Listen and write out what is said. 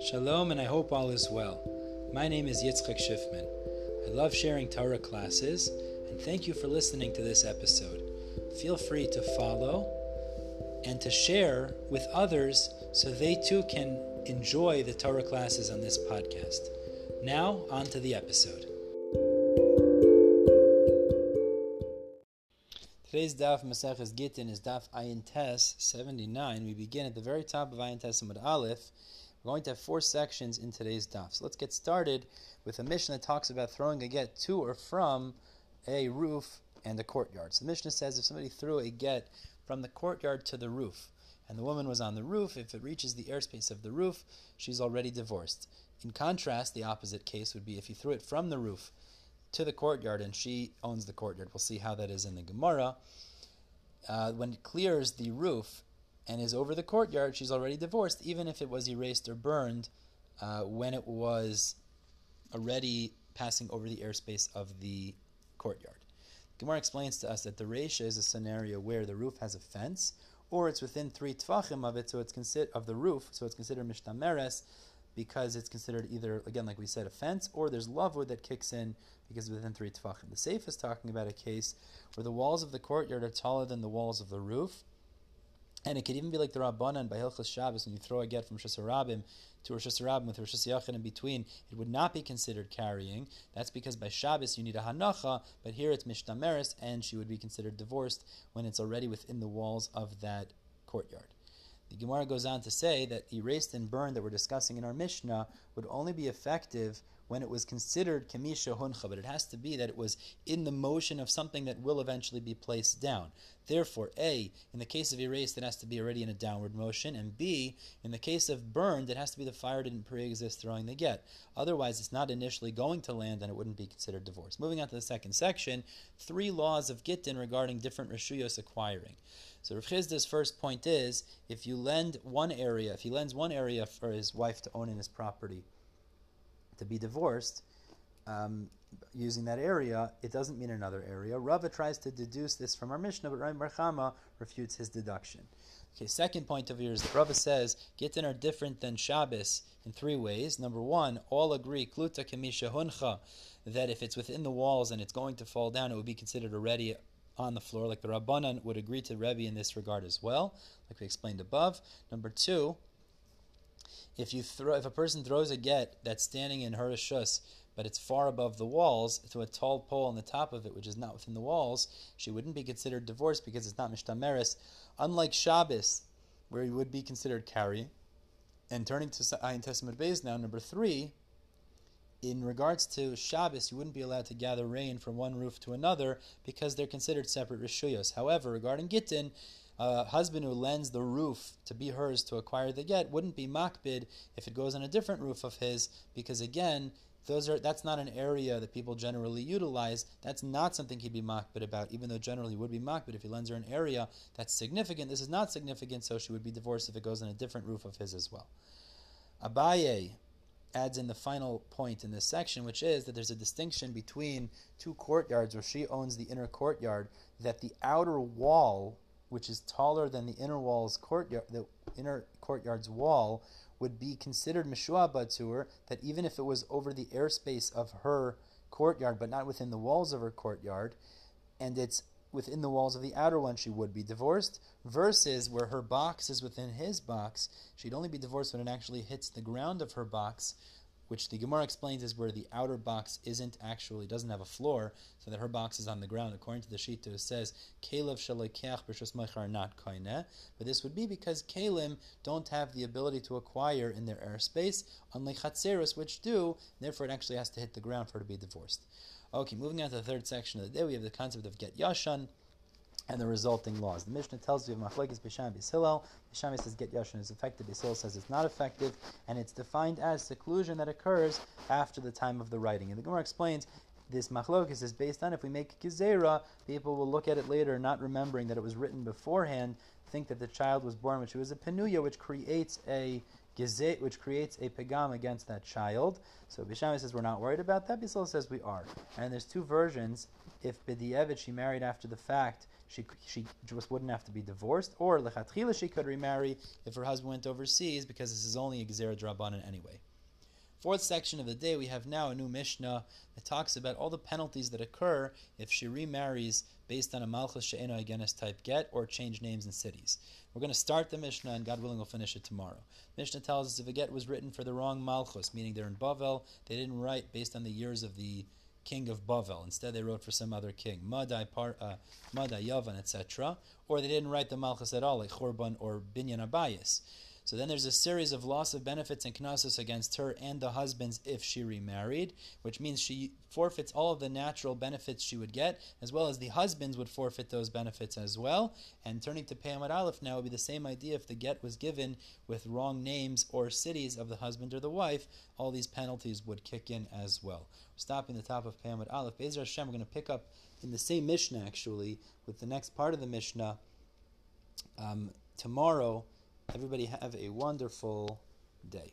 Shalom, and I hope all is well. My name is Yitzchak Schiffman. I love sharing Torah classes, and thank you for listening to this episode. Feel free to follow and to share with others so they too can enjoy the Torah classes on this podcast. Now, on to the episode. Today's daf Maseches Gittin is daf Ayin Tes 79. We begin at the very top of Ayin Tes Aleph. We're going to have four sections in today's daf. So let's get started with a Mishnah that talks about throwing a get to or from a roof and a courtyard. So the Mishnah says if somebody threw a get from the courtyard to the roof, and the woman was on the roof, if it reaches the airspace of the roof, she's already divorced. In contrast, the opposite case would be if he threw it from the roof to the courtyard and she owns the courtyard. We'll see how that is in the Gemara. Uh, when it clears the roof and is over the courtyard, she's already divorced, even if it was erased or burned uh, when it was already passing over the airspace of the courtyard. Gemara explains to us that the Reisha is a scenario where the roof has a fence, or it's within three tfachim of it, so it's of the roof, so it's considered mishtameres, because it's considered either, again, like we said, a fence, or there's lavud that kicks in because within three tefachim. The Seif is talking about a case where the walls of the courtyard are taller than the walls of the roof, and it could even be like the Rabbanan by Hilchas Shabbos when you throw a get from Shasarabim to Rosh Hashanah with Rosh Hashanah in between, it would not be considered carrying. That's because by Shabbos you need a Hanacha, but here it's Mishtameres, and she would be considered divorced when it's already within the walls of that courtyard. The Gemara goes on to say that erased and burned that we're discussing in our Mishnah would only be effective when it was considered kamisha huncha, but it has to be that it was in the motion of something that will eventually be placed down. Therefore, A, in the case of erased, it has to be already in a downward motion, and B, in the case of burned, it has to be the fire didn't pre-exist throwing the get. Otherwise, it's not initially going to land, and it wouldn't be considered divorce. Moving on to the second section, three laws of gittin regarding different reshuyos acquiring. So Rav first point is, if you lend one area, if he lends one area for his wife to own in his property, to be divorced, um, using that area, it doesn't mean another area. Rava tries to deduce this from our Mishnah, but Rami bar Chama refutes his deduction. Okay, second point of view yours, Rava says Gittin are different than Shabbos in three ways. Number one, all agree, Kluta Kemisha Huncha, that if it's within the walls and it's going to fall down, it would be considered already on the floor, like the Rabbanan would agree to Rebbe in this regard as well, like we explained above. Number two, if you throw, if a person throws a get that's standing in her shus, but it's far above the walls to a tall pole on the top of it, which is not within the walls, she wouldn't be considered divorced because it's not mishtameres. Unlike Shabbos, where you would be considered carrying. And turning to Ayin Tes Amud Beis now, number three, in regards to Shabbos, you wouldn't be allowed to gather rain from one roof to another because they're considered separate rishuyos. However, regarding Gittin, a husband who lends the roof to be hers to acquire the get wouldn't be makbid if it goes on a different roof of his, because again, those are that's not an area that people generally utilize. That's not something he'd be makbid about, even though generally he would be makbid if he lends her an area that's significant. This is not significant, so she would be divorced if it goes on a different roof of his as well. Abaye adds in the final point in this section, which is that there's a distinction between two courtyards where she owns the inner courtyard, that the outer wall which is taller than the inner wall's courtyard, the inner courtyard's wall, would be considered mishuabad to her. That even if it was over the airspace of her courtyard, but not within the walls of her courtyard, and it's within the walls of the outer one, she would be divorced. Versus where her box is within his box, she'd only be divorced when it actually hits the ground of her box which the Gemara explains is where the outer box isn't actually doesn't have a floor, so that her box is on the ground. According to the Shita, it says Kalev shalekeach b'shus are not koine, but this would be because kalim don't have the ability to acquire in their airspace, unlike chatzeros, which do. Therefore, it actually has to hit the ground for her to be divorced. Okay, moving on to the third section of the day, we have the concept of get yashan and the resulting laws. The Mishnah tells you of Machlekes Beis Shammai Bishilel. Beis Shammai says get yashan is effective. Beis Hillel says it's not effective, and it's defined as seclusion that occurs after the time of the writing. And the Gemara explains this machlokes is based on if we make gezerah, people will look at it later, not remembering that it was written beforehand, think that the child was born which was a penuya, which creates a gezet, which creates a pegam against that child. So Beis Shammai says we're not worried about that. Bishil says we are. And there's two versions. If B'di'evet she married after the fact, she she just wouldn't have to be divorced, or lechatchila she could remarry if her husband went overseas because this is only a gzera drabanan anyway. Fourth section of the day, we have now a new Mishnah that talks about all the penalties that occur if she remarries based on a Malchus she'eino hogenes type get or change names in cities. We're going to start the Mishnah, and God willing, we'll finish it tomorrow. Mishnah tells us if a get was written for the wrong Malchus, meaning they're in Bavel, they didn't write based on the years of the king of Bavel. Instead, they wrote for some other king, Madai, Par, uh, Madai Yavan, etc. Or they didn't write the Malchus at all, like Chorban or Binyan Abayis. So then there's a series of loss of benefits and knasos against her and the husbands if she remarried, which means she forfeits all of the natural benefits she would get, as well as the husbands would forfeit those benefits as well. And turning to Pey Amud Aleph now would be the same idea if the get was given with wrong names or cities of the husband or the wife, all these penalties would kick in as well. Stopping the top of Pey Amud Aleph. Bezer Hashem, we're going to pick up in the same Mishnah actually with the next part of the Mishnah um, tomorrow. Everybody have a wonderful day.